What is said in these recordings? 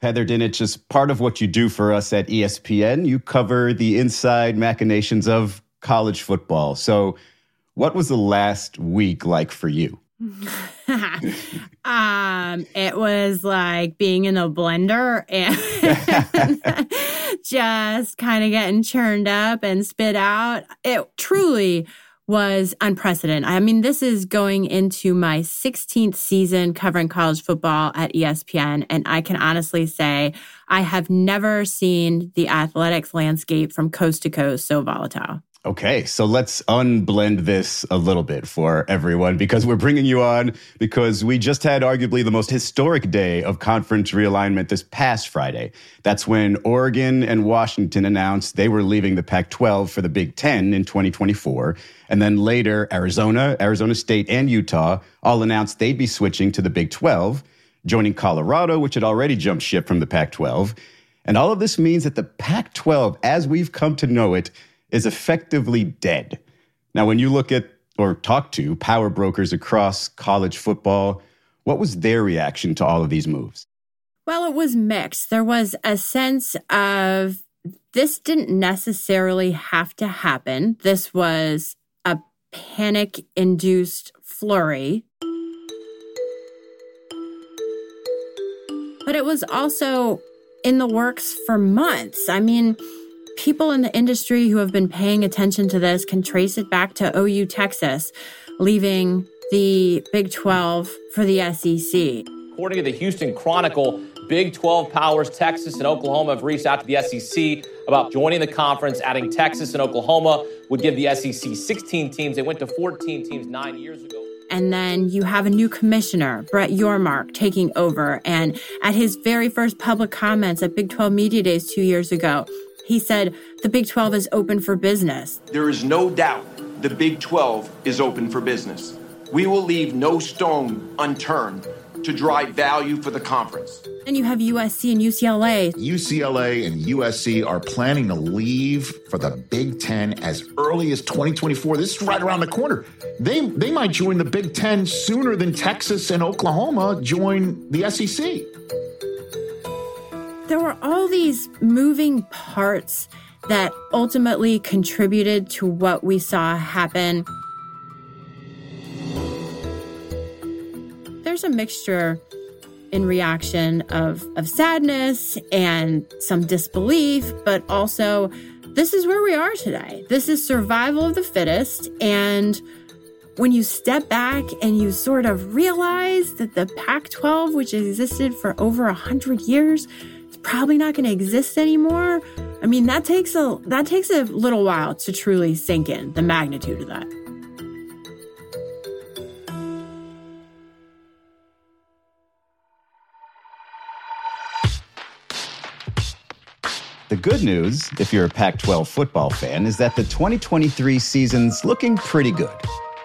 Heather Dinich, as part of what you do for us at ESPN, you cover the inside machinations of college football. So, what was the last week like for you? um, it was like being in a blender and just kind of getting churned up and spit out. It truly was unprecedented. I mean, this is going into my 16th season covering college football at ESPN. And I can honestly say I have never seen the athletics landscape from coast to coast so volatile. Okay, so let's unblend this a little bit for everyone because we're bringing you on because we just had arguably the most historic day of conference realignment this past Friday. That's when Oregon and Washington announced they were leaving the Pac 12 for the Big Ten in 2024. And then later, Arizona, Arizona State, and Utah all announced they'd be switching to the Big 12, joining Colorado, which had already jumped ship from the Pac 12. And all of this means that the Pac 12, as we've come to know it, is effectively dead. Now, when you look at or talk to power brokers across college football, what was their reaction to all of these moves? Well, it was mixed. There was a sense of this didn't necessarily have to happen. This was a panic induced flurry. But it was also in the works for months. I mean, people in the industry who have been paying attention to this can trace it back to OU Texas, leaving the Big 12 for the SEC. According to the Houston Chronicle, Big 12 powers Texas and Oklahoma have reached out to the SEC about joining the conference. Adding Texas and Oklahoma would give the SEC 16 teams. They went to 14 teams nine years ago. And then you have a new commissioner, Brett Yormark, taking over. And at his very first public comments at Big 12 Media Days two years ago, he said the Big 12 is open for business. There is no doubt the Big 12 is open for business. We will leave no stone unturned to drive value for the conference. And you have USC and UCLA. UCLA and USC are planning to leave for the Big Ten as early as 2024. This is right around the corner. They they might join the Big Ten sooner than Texas and Oklahoma join the SEC there were all these moving parts that ultimately contributed to what we saw happen. There's a mixture in reaction of, of sadness and some disbelief, but also this is where we are today. This is survival of the fittest. And when you step back and you sort of realize that the Pac 12, which existed for over 100 years, probably not going to exist anymore. I mean, that takes a that takes a little while to truly sink in the magnitude of that. The good news, if you're a Pac 12 football fan, is that the 2023 season's looking pretty good.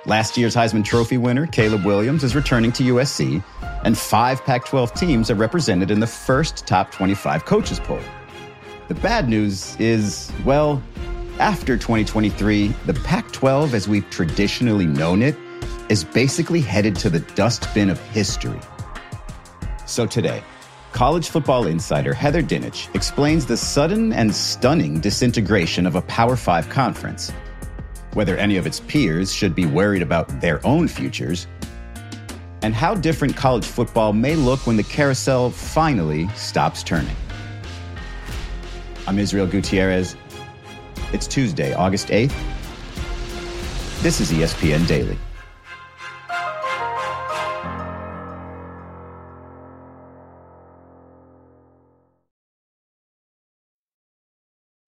Last year's Heisman Trophy winner, Caleb Williams, is returning to USC, and five Pac 12 teams are represented in the first top 25 coaches poll. The bad news is, well, after 2023, the Pac 12, as we've traditionally known it, is basically headed to the dustbin of history. So today, college football insider Heather Dinich explains the sudden and stunning disintegration of a Power Five conference whether any of its peers should be worried about their own futures, and how different college football may look when the carousel finally stops turning. I'm Israel Gutierrez. It's Tuesday, August 8th. This is ESPN Daily.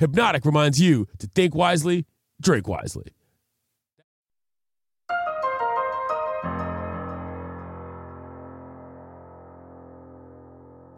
Hpnotiq reminds you to think wisely drink wisely.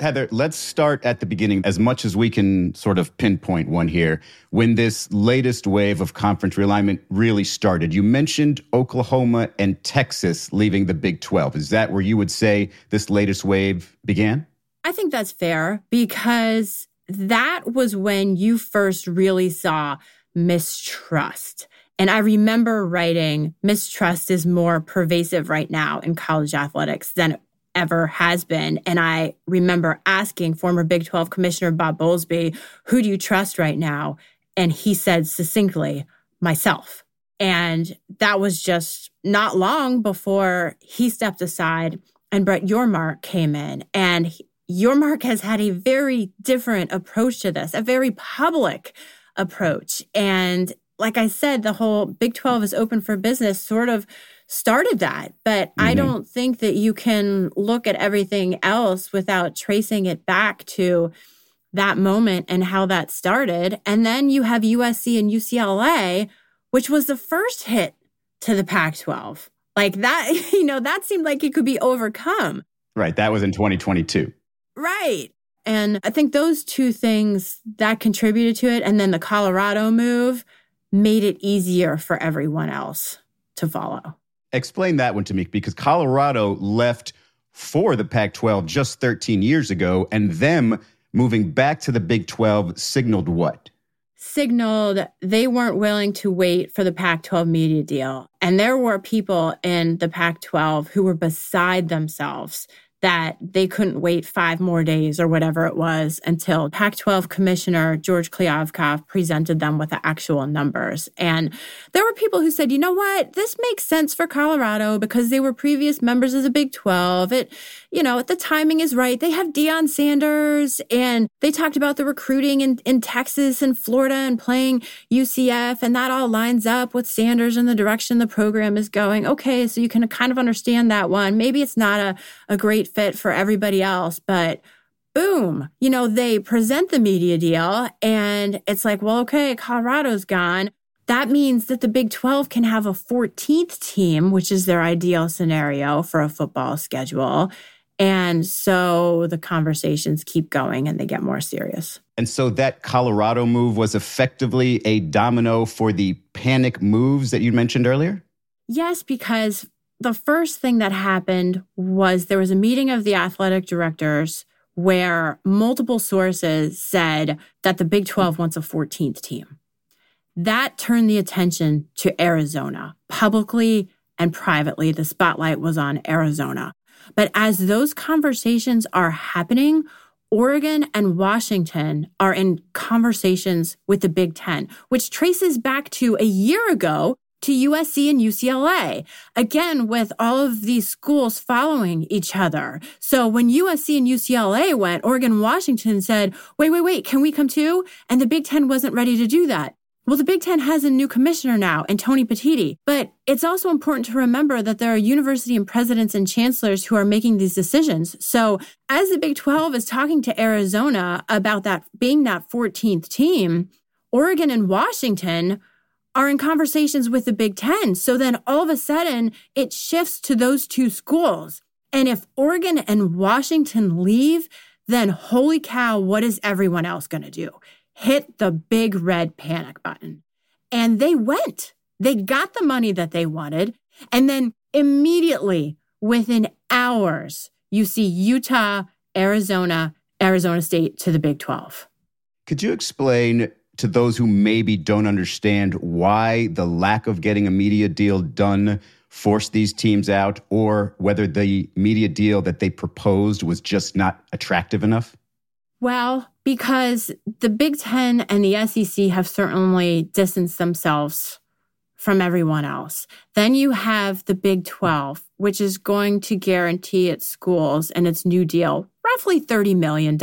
Heather, let's start at the beginning as much as we can sort of pinpoint one here. When this latest wave of conference realignment really started, you mentioned Oklahoma and Texas leaving the Big 12. Is that where you would say this latest wave began? I think that's fair because that was when you first really saw mistrust. And I remember writing, mistrust is more pervasive right now in college athletics than ever has been. And I remember asking former Big 12 Commissioner Bob Bowlesby, who do you trust right now? And he said succinctly, myself. And that was just not long before he stepped aside and Brett Yormark came in. And Yormark has had a very different approach to this, a very public approach. And like I said, the whole Big 12 is open for business sort of started that. But mm-hmm. I don't think that you can look at everything else without tracing it back to that moment and how that started. And then you have USC and UCLA, which was the first hit to the Pac 12. Like that, you know, that seemed like it could be overcome. Right. That was in 2022. Right. And I think those two things that contributed to it. And then the Colorado move made it easier for everyone else to follow. Explain that one to me because Colorado left for the Pac 12 just 13 years ago, and them moving back to the Big 12 signaled what? Signaled they weren't willing to wait for the Pac 12 media deal. And there were people in the Pac 12 who were beside themselves that they couldn't wait five more days or whatever it was until Pac 12 Commissioner George Kliavkoff presented them with the actual numbers. And there were people who said, you know what, this makes sense for Colorado because they were previous members of the Big 12. It, you know, the timing is right. They have Deion Sanders and they talked about the recruiting in, in Texas and Florida and playing UCF. And that all lines up with Sanders and the direction the program is going. Okay, so you can kind of understand that one. Maybe it's not a, a great fit for everybody else, but boom, you know, they present the media deal and it's like, well, okay, Colorado's gone. That means that the Big 12 can have a 14th team, which is their ideal scenario for a football schedule. And so the conversations keep going and they get more serious. And so that Colorado move was effectively a domino for the panic moves that you mentioned earlier? Yes, because the first thing that happened was there was a meeting of the athletic directors where multiple sources said that the Big 12 wants a 14th team. That turned the attention to Arizona. Publicly and privately, the spotlight was on Arizona. But as those conversations are happening, Oregon and Washington are in conversations with the Big Ten, which traces back to a year ago to USC and UCLA. Again, with all of these schools following each other. So when USC and UCLA went, Oregon Washington said, wait, wait, wait, can we come too? And the Big Ten wasn't ready to do that. Well, the Big Ten has a new commissioner now, and Tony Petitti. But it's also important to remember that there are university and presidents and chancellors who are making these decisions. So as the Big 12 is talking to Arizona about that being that 14th team, Oregon and Washington are in conversations with the Big Ten. So then all of a sudden it shifts to those two schools. And if Oregon and Washington leave, then holy cow, what is everyone else going to do? Hit the big red panic button. And they went. They got the money that they wanted. And then immediately, within hours, you see Utah, Arizona, Arizona State to the Big 12. Could you explain to those who maybe don't understand why the lack of getting a media deal done forced these teams out or whether the media deal that they proposed was just not attractive enough? Well, because the Big Ten and the SEC have certainly distanced themselves from everyone else. Then you have the Big 12, which is going to guarantee its schools and its new deal roughly $30 million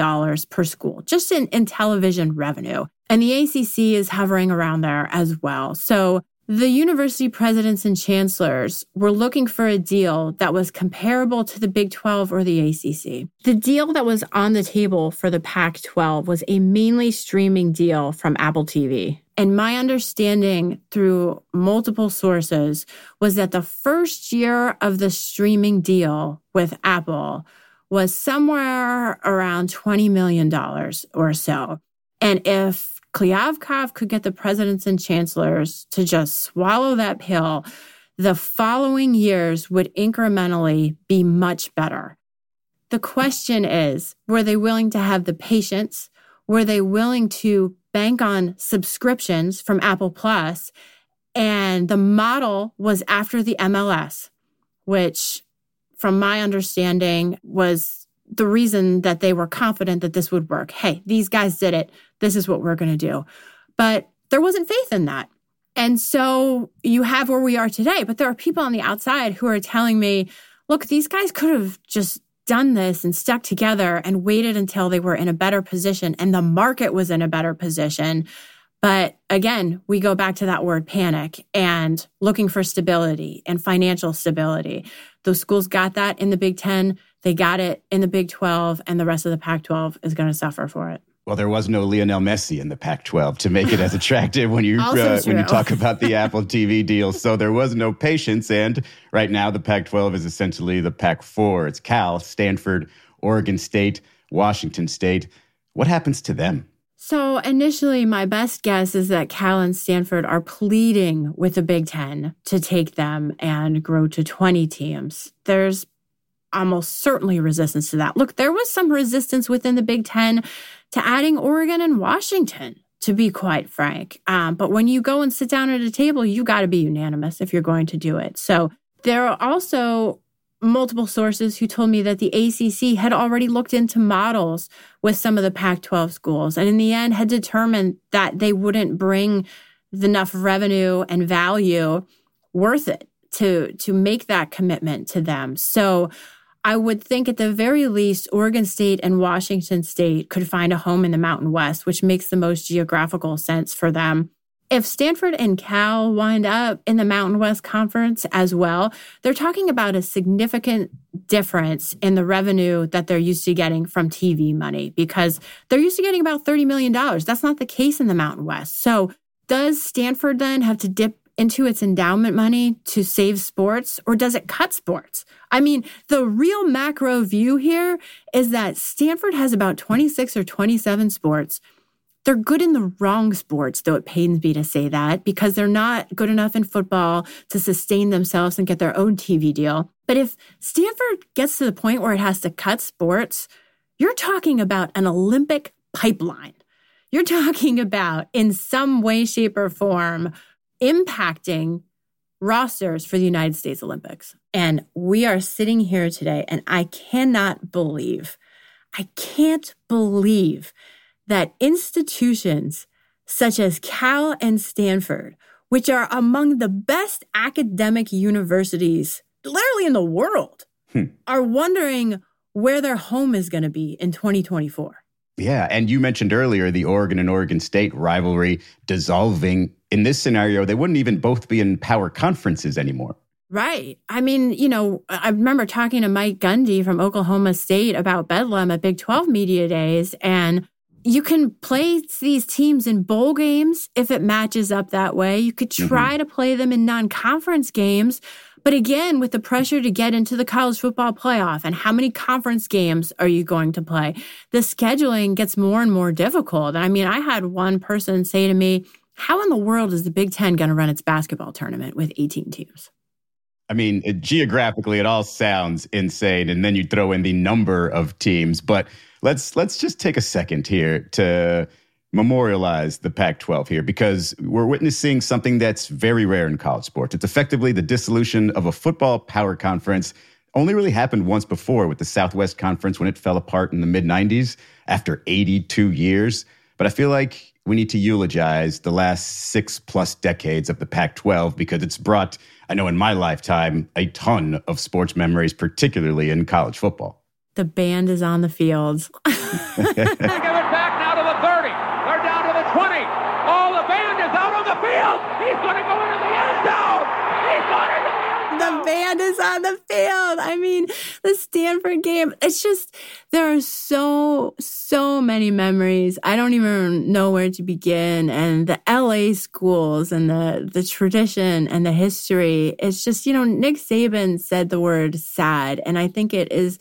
per school, just in, in television revenue. And the ACC is hovering around there as well. So the university presidents and chancellors were looking for a deal that was comparable to the Big 12 or the ACC. The deal that was on the table for the Pac 12 was a mainly streaming deal from Apple TV. And my understanding through multiple sources was that the first year of the streaming deal with Apple was somewhere around $20 million or so. And if Kliavkoff could get the presidents and chancellors to just swallow that pill, the following years would incrementally be much better. The question is were they willing to have the patience? Were they willing to bank on subscriptions from Apple Plus? And the model was after the MLS, which, from my understanding, was the reason that they were confident that this would work. Hey, these guys did it. This is what we're going to do. But there wasn't faith in that. And so you have where we are today. But there are people on the outside who are telling me, look, these guys could have just done this and stuck together and waited until they were in a better position and the market was in a better position. But again, we go back to that word panic and looking for stability and financial stability. Those schools got that in the Big 10, they got it in the Big 12, and the rest of the Pac 12 is going to suffer for it. Well, there was no Lionel Messi in the Pac-12 to make it as attractive when you uh, when you talk about the Apple TV deal. So there was no patience, and right now the Pac-12 is essentially the Pac-4. It's Cal, Stanford, Oregon State, Washington State. What happens to them? So initially, my best guess is that Cal and Stanford are pleading with the Big Ten to take them and grow to 20 teams. There's almost certainly resistance to that. Look, there was some resistance within the Big Ten to adding Oregon and Washington, to be quite frank. Um, but when you go and sit down at a table, you got to be unanimous if you're going to do it. So there are also multiple sources who told me that the ACC had already looked into models with some of the Pac 12 schools and in the end had determined that they wouldn't bring enough revenue and value worth it to to make that commitment to them. So I would think at the very least, Oregon State and Washington State could find a home in the Mountain West, which makes the most geographical sense for them. If Stanford and Cal wind up in the Mountain West Conference as well, they're talking about a significant difference in the revenue that they're used to getting from TV money because they're used to getting about $30 million. That's not the case in the Mountain West. So, does Stanford then have to dip into its endowment money to save sports or does it cut sports? I mean, the real macro view here is that Stanford has about 26 or 27 sports. They're good in the wrong sports, though it pains me to say that, because they're not good enough in football to sustain themselves and get their own TV deal. But if Stanford gets to the point where it has to cut sports, you're talking about an Olympic pipeline. You're talking about, in some way, shape, or form, impacting rosters for the United States Olympics. And we are sitting here today, and I cannot believe, I can't believe that institutions such as Cal and Stanford, which are among the best academic universities literally in the world, hmm. are wondering where their home is going to be in 2024. Yeah. And you mentioned earlier the Oregon and Oregon State rivalry dissolving. In this scenario, they wouldn't even both be in power conferences anymore. Right. I mean, you know, I remember talking to Mike Gundy from Oklahoma State about Bedlam at Big 12 Media Days. And you can play these teams in bowl games if it matches up that way. You could mm-hmm. try mm-hmm. to play them in non conference games. But again, with the pressure to get into the college football playoff and how many conference games are you going to play, the scheduling gets more and more difficult. I mean, I had one person say to me, How in the world is the Big Ten going to run its basketball tournament with 18 teams? I mean, it, geographically, it all sounds insane, and then you throw in the number of teams. But let's let's just take a second here to memorialize the Pac 12 here because we're witnessing something that's very rare in college sports. It's effectively the dissolution of a football power conference. Only really happened once before with the Southwest Conference when it fell apart in the mid 90s after 82 years. But I feel like we need to eulogize the last six plus decades of the Pac 12 because it's brought, I know in my lifetime, a ton of sports memories, particularly in college football. The band is on the field. field. He's going to go into the end zone. He's going into the end zone. The band is on the field. I mean, the Stanford game, it's just, there are so, so many memories. I don't even know where to begin. And the LA schools and the, the tradition and the history, it's just, you know, Nick Saban said the word sad. And I think it is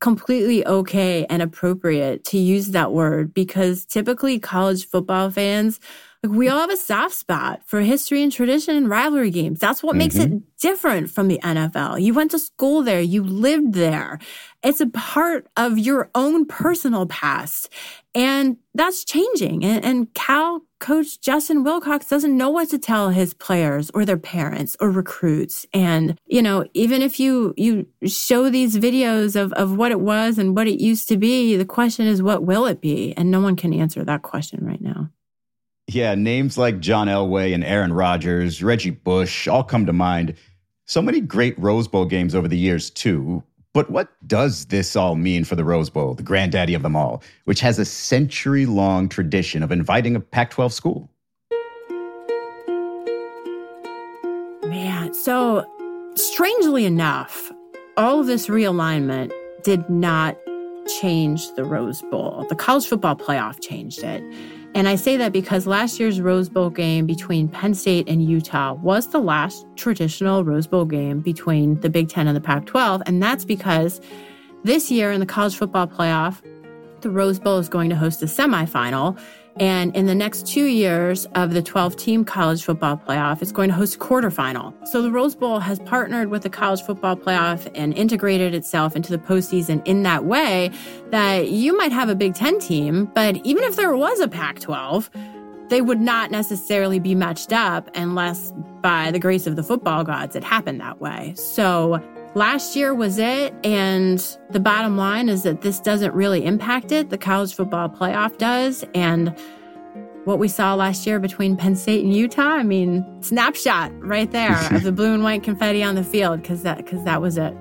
completely okay and appropriate to use that word because typically college football fans we all have a soft spot for history and tradition and rivalry games. That's what mm-hmm. makes it mm-hmm. different from the NFL. You went to school there, you lived there. It's a part of your own personal past. And that's changing. And, and Cal coach Justin Wilcox doesn't know what to tell his players or their parents or recruits. And, you know, even if you you show these videos of, of what it was and what it used to be, the question is what will it be? And no one can answer that question right now. Yeah, names like John Elway and Aaron Rodgers, Reggie Bush all come to mind. So many great Rose Bowl games over the years, too. But what does this all mean for the Rose Bowl, the granddaddy of them all, which has a century long tradition of inviting a Pac 12 school? Man, so strangely enough, all of this realignment did not change the Rose Bowl. The college football playoff changed it. And I say that because last year's Rose Bowl game between Penn State and Utah was the last traditional Rose Bowl game between the Big Ten and the Pac 12. And that's because this year in the college football playoff, the Rose Bowl is going to host a semifinal. And in the next two years of the 12 team college football playoff, it's going to host quarterfinal. So the Rose Bowl has partnered with the college football playoff and integrated itself into the postseason in that way that you might have a Big Ten team, but even if there was a Pac 12, they would not necessarily be matched up unless by the grace of the football gods it happened that way. So last year was it. And the bottom line is that this doesn't really impact it. The college football playoff does. And what we saw last year between Penn State and Utah, I mean, snapshot right there of the blue and white confetti on the field because that because that was it.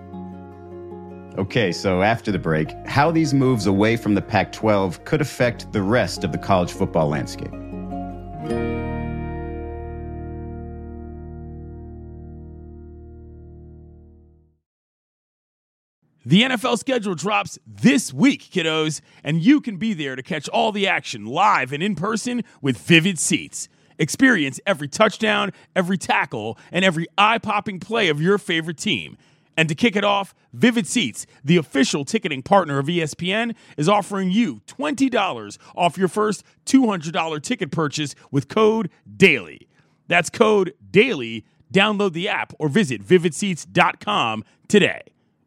Okay, so after the break, how these moves away from the Pac 12 could affect the rest of the college football landscape. The NFL schedule drops this week, kiddos, and you can be there to catch all the action live and in person with Vivid Seats. Experience every touchdown, every tackle, and every eye popping play of your favorite team. And to kick it off, Vivid Seats, the official ticketing partner of ESPN, is offering you $20 off your first $200 ticket purchase with code DAILY. That's code DAILY. Download the app or visit vividseats.com today.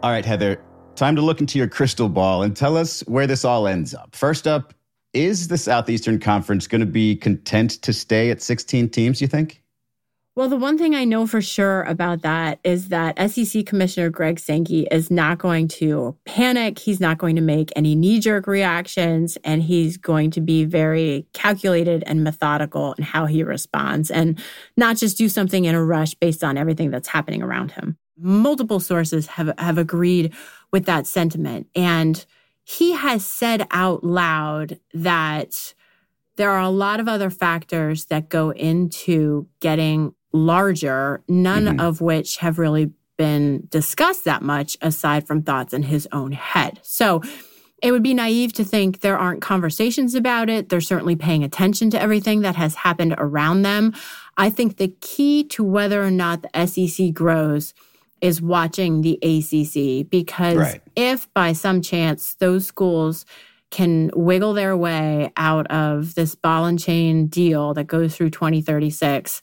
All right, Heather, time to look into your crystal ball and tell us where this all ends up. First up, is the Southeastern Conference going to be content to stay at 16 teams, you think? Well, the one thing I know for sure about that is that SEC Commissioner Greg Sankey is not going to panic. He's not going to make any knee jerk reactions, and he's going to be very calculated and methodical in how he responds and not just do something in a rush based on everything that's happening around him multiple sources have, have agreed with that sentiment. And he has said out loud that there are a lot of other factors that go into getting larger, none mm-hmm. of which have really been discussed that much aside from thoughts in his own head. So it would be naive to think there aren't conversations about it. They're certainly paying attention to everything that has happened around them. I think the key to whether or not the SEC grows is watching the ACC because right. if by some chance those schools can wiggle their way out of this ball and chain deal that goes through 2036,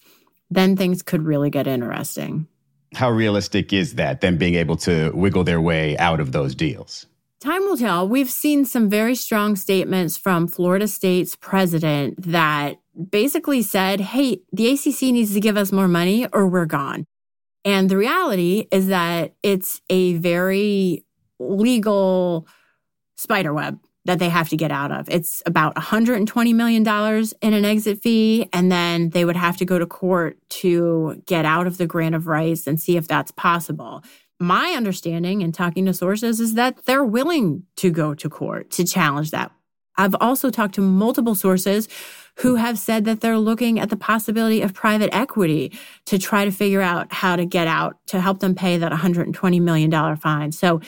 then things could really get interesting. How realistic is that, them being able to wiggle their way out of those deals? Time will tell. We've seen some very strong statements from Florida State's president that basically said, hey, the ACC needs to give us more money or we're gone. And the reality is that it's a very legal spiderweb that they have to get out of. It's about $120 million in an exit fee, and then they would have to go to court to get out of the grant of rights and see if that's possible. My understanding and talking to sources is that they're willing to go to court to challenge that. I've also talked to multiple sources who have said that they're looking at the possibility of private equity to try to figure out how to get out to help them pay that $120 million fine. So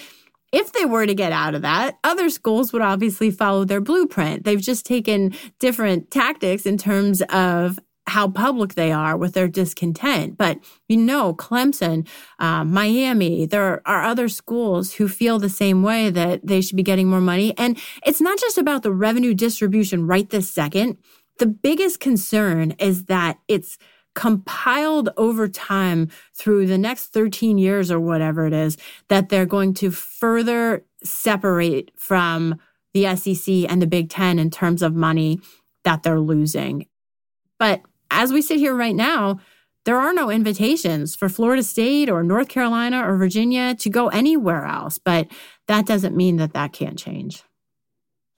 if they were to get out of that, other schools would obviously follow their blueprint. They've just taken different tactics in terms of how public they are with their discontent. But you know, Clemson, uh, Miami, there are other schools who feel the same way that they should be getting more money. And it's not just about the revenue distribution right this second. The biggest concern is that it's compiled over time through the next 13 years or whatever it is that they're going to further separate from the SEC and the Big Ten in terms of money that they're losing. But as we sit here right now, there are no invitations for Florida State or North Carolina or Virginia to go anywhere else. But that doesn't mean that that can't change.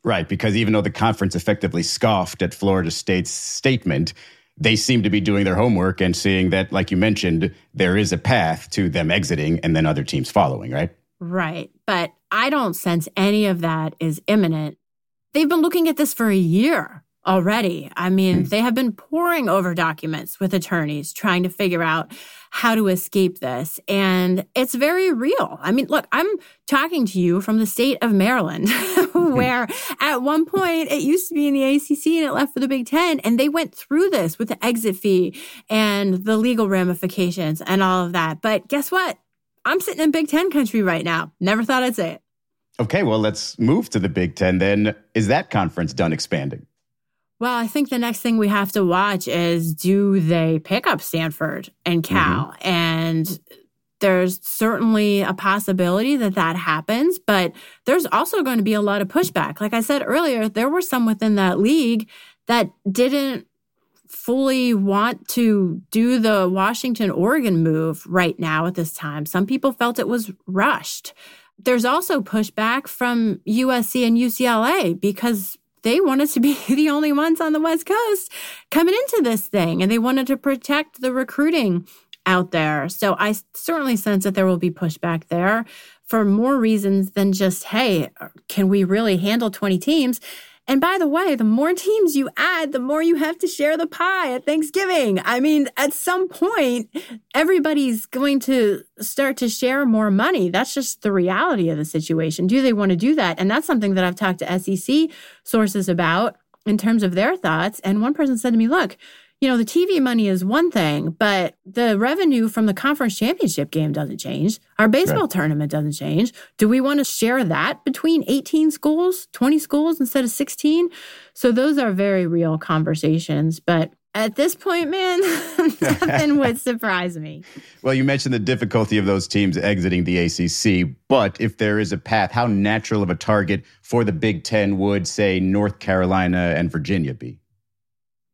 Right, because even though the conference effectively scoffed at Florida State's statement, they seem to be doing their homework and seeing that, like you mentioned, there is a path to them exiting and then other teams following, right? Right. But I don't sense any of that is imminent. They've been looking at this for a year already. I mean, mm. they have been poring over documents with attorneys trying to figure out how to escape this. And it's very real. I mean, look, I'm talking to you from the state of Maryland, where at one point it used to be in the ACC and it left for the Big Ten. And they went through this with the exit fee and the legal ramifications and all of that. But guess what? I'm sitting in Big Ten country right now. Never thought I'd say it. Okay, well, let's move to the Big Ten then. Is that conference done expanding? Well, I think the next thing we have to watch is do they pick up Stanford and Cal? Mm-hmm. And there's certainly a possibility that that happens, but there's also going to be a lot of pushback. Like I said earlier, there were some within that league that didn't fully want to do the Washington Oregon move right now at this time. Some people felt it was rushed. There's also pushback from USC and UCLA because they wanted to be the only ones on the West Coast coming into this thing and they wanted to protect the recruiting out there. So I certainly sense that there will be pushback there for more reasons than just, hey, can we really handle 20 teams? And by the way, the more teams you add, the more you have to share the pie at Thanksgiving. I mean, at some point, everybody's going to start to share more money. That's just the reality of the situation. Do they want to do that? And that's something that I've talked to SEC sources about in terms of their thoughts. And one person said to me, look, you know, the TV money is one thing, but the revenue from the conference championship game doesn't change. Our baseball right. tournament doesn't change. Do we want to share that between 18 schools, 20 schools instead of 16? So those are very real conversations. But at this point, man, nothing would surprise me. Well, you mentioned the difficulty of those teams exiting the ACC, but if there is a path, how natural of a target for the Big Ten would, say, North Carolina and Virginia be?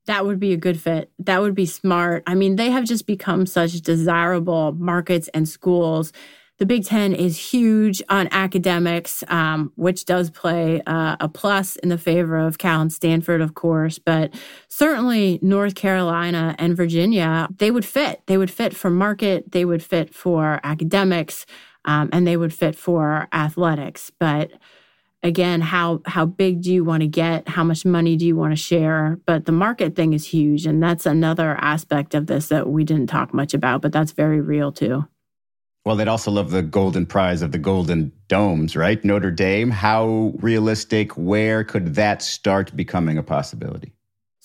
That would be a good fit. That would be smart. I mean, they have just become such desirable markets and schools. The Big Ten is huge on academics, um, which does play uh, a plus in the favor of Cal and Stanford, of course. But certainly North Carolina and Virginia, they would fit. They would fit for market, they would fit for academics, um, and they would fit for athletics. But again how how big do you want to get? How much money do you want to share? But the market thing is huge and that's another aspect of this that we didn't talk much about but that's very real too. Well they'd also love the golden prize of the golden domes right? Notre dame how realistic where could that start becoming a possibility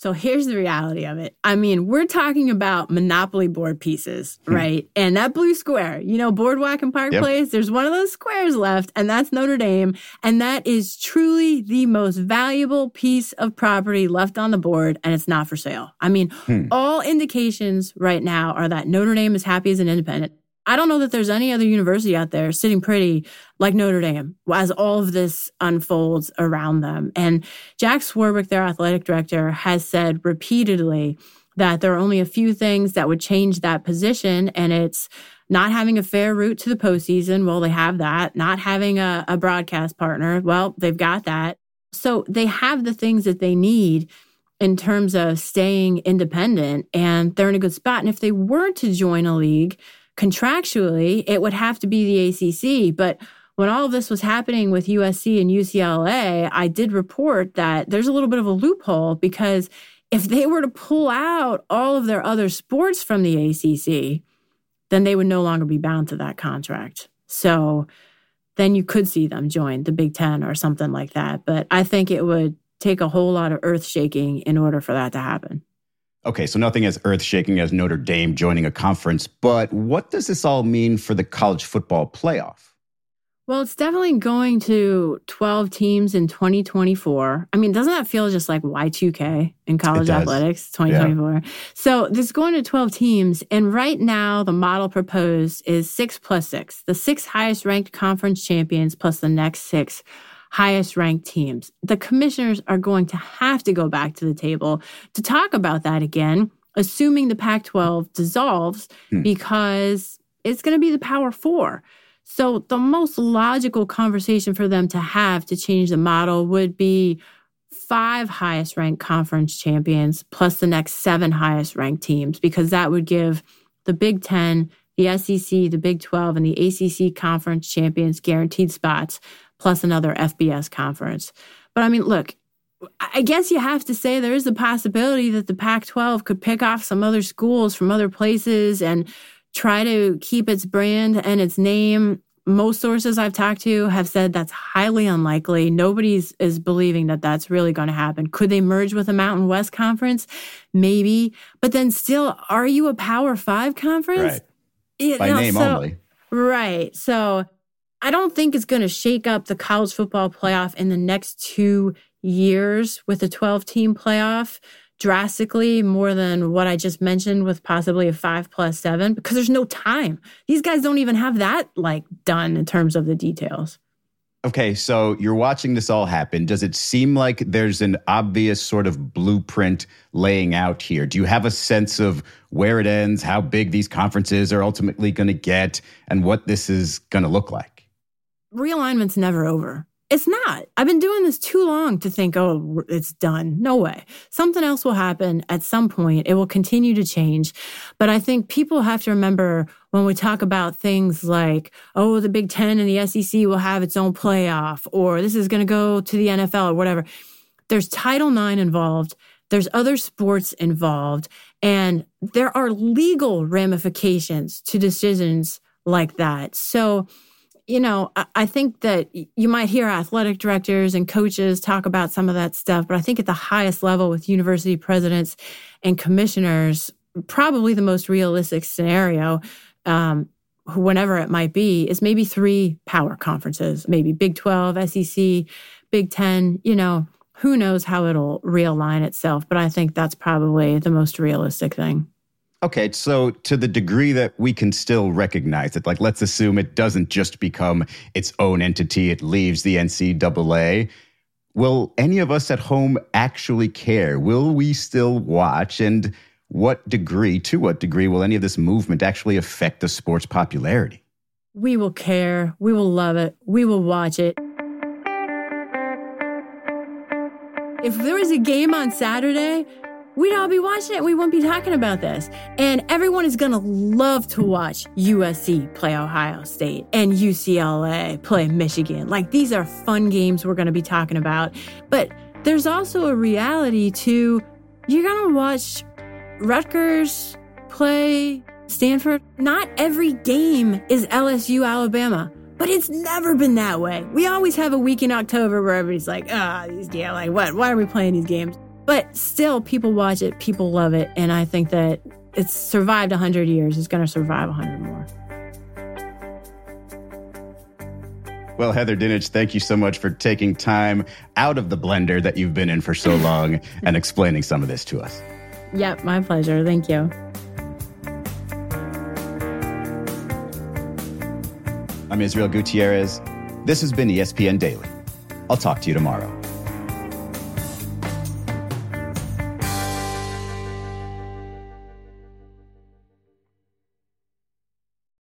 so here's the reality of it. I mean, we're talking about monopoly board pieces, hmm. right? and that blue square, you know, Boardwalk and Park yep. Place, there's one of those squares left, and that's Notre Dame. And that is truly the most valuable piece of property left on the board, and it's not for sale. I mean, hmm. all indications right now are that Notre Dame is happy as an independent. I don't know that there's any other university out there sitting pretty like Notre Dame as all of this unfolds around them. And Jack Swarbrick, their athletic director, has said repeatedly that there are only a few things that would change that position. And it's not having a fair route to the postseason. Well, they have that. Not having a, a broadcast partner. Well, they've got that. So they have the things that they need in terms of staying independent and they're in a good spot. And if they were to join a league contractually, it would have to be the ACC. But when all of this was happening with USC and UCLA, I did report that there's a little bit of a loophole because if they were to pull out all of their other sports from the ACC, then they would no longer be bound to that contract. So then you could see them join the Big Ten or something like that. But I think it would take a whole lot of earth shaking in order for that to happen. Okay, so nothing as earth shaking as Notre Dame joining a conference, but what does this all mean for the college football playoff? Well, it's definitely going to 12 teams in 2024. I mean, doesn't that feel just like Y2K in college athletics 2024? Yeah. So this going to 12 teams. And right now, the model proposed is six plus six, the six highest ranked conference champions plus the next six highest ranked teams. The commissioners are going to have to go back to the table to talk about that again, assuming the Pac 12 dissolves hmm. because it's going to be the Power Four. So, the most logical conversation for them to have to change the model would be five highest ranked conference champions plus the next seven highest ranked teams, because that would give the Big Ten, the SEC, the Big 12, and the ACC conference champions guaranteed spots plus another FBS conference. But I mean, look, I guess you have to say there is a possibility that the Pac 12 could pick off some other schools from other places and try to keep its brand and its name. Most sources I've talked to have said that's highly unlikely. Nobody's is believing that that's really going to happen. Could they merge with a Mountain West conference? Maybe. But then still, are you a Power Five conference? Right. By name so, only. Right. So I don't think it's going to shake up the college football playoff in the next two years with a 12 team playoff drastically more than what I just mentioned with possibly a five plus seven because there's no time. These guys don't even have that like done in terms of the details. Okay, so you're watching this all happen. Does it seem like there's an obvious sort of blueprint laying out here? Do you have a sense of where it ends, how big these conferences are ultimately going to get, and what this is going to look like? Realignment's never over. It's not. I've been doing this too long to think, oh, it's done. No way. Something else will happen at some point. It will continue to change. But I think people have to remember when we talk about things like, oh, the Big Ten and the SEC will have its own playoff, or this is going to go to the NFL or whatever. There's Title IX involved. There's other sports involved. And there are legal ramifications to decisions like that. So, you know, I think that you might hear athletic directors and coaches talk about some of that stuff, but I think at the highest level with university presidents and commissioners, probably the most realistic scenario, um, whenever it might be, is maybe three power conferences, maybe Big 12, SEC, Big 10, you know, who knows how it'll realign itself, but I think that's probably the most realistic thing. Okay, so to the degree that we can still recognize it, like let's assume it doesn't just become its own entity, it leaves the NCAA. Will any of us at home actually care? Will we still watch? And what degree, to what degree, will any of this movement actually affect the sport's popularity? We will care. We will love it. We will watch it. If there was a game on Saturday, we'd all be watching it. We wouldn't be talking about this. And everyone is going to love to watch USC play Ohio State and UCLA play Michigan. Like these are fun games we're going to be talking about. But there's also a reality to you're going to watch Rutgers play Stanford. Not every game is LSU Alabama. But it's never been that way. We always have a week in October where everybody's like, ah, oh, these games, like what? Why are we playing these games? But still, people watch it, people love it. And I think that it's survived 100 years. It's going to survive 100 more. Well, Heather Dinich, thank you so much for taking time out of the blender that you've been in for so long and explaining some of this to us. Yep, my pleasure. Thank you. I'm Israel Gutierrez. This has been ESPN Daily. I'll talk to you tomorrow.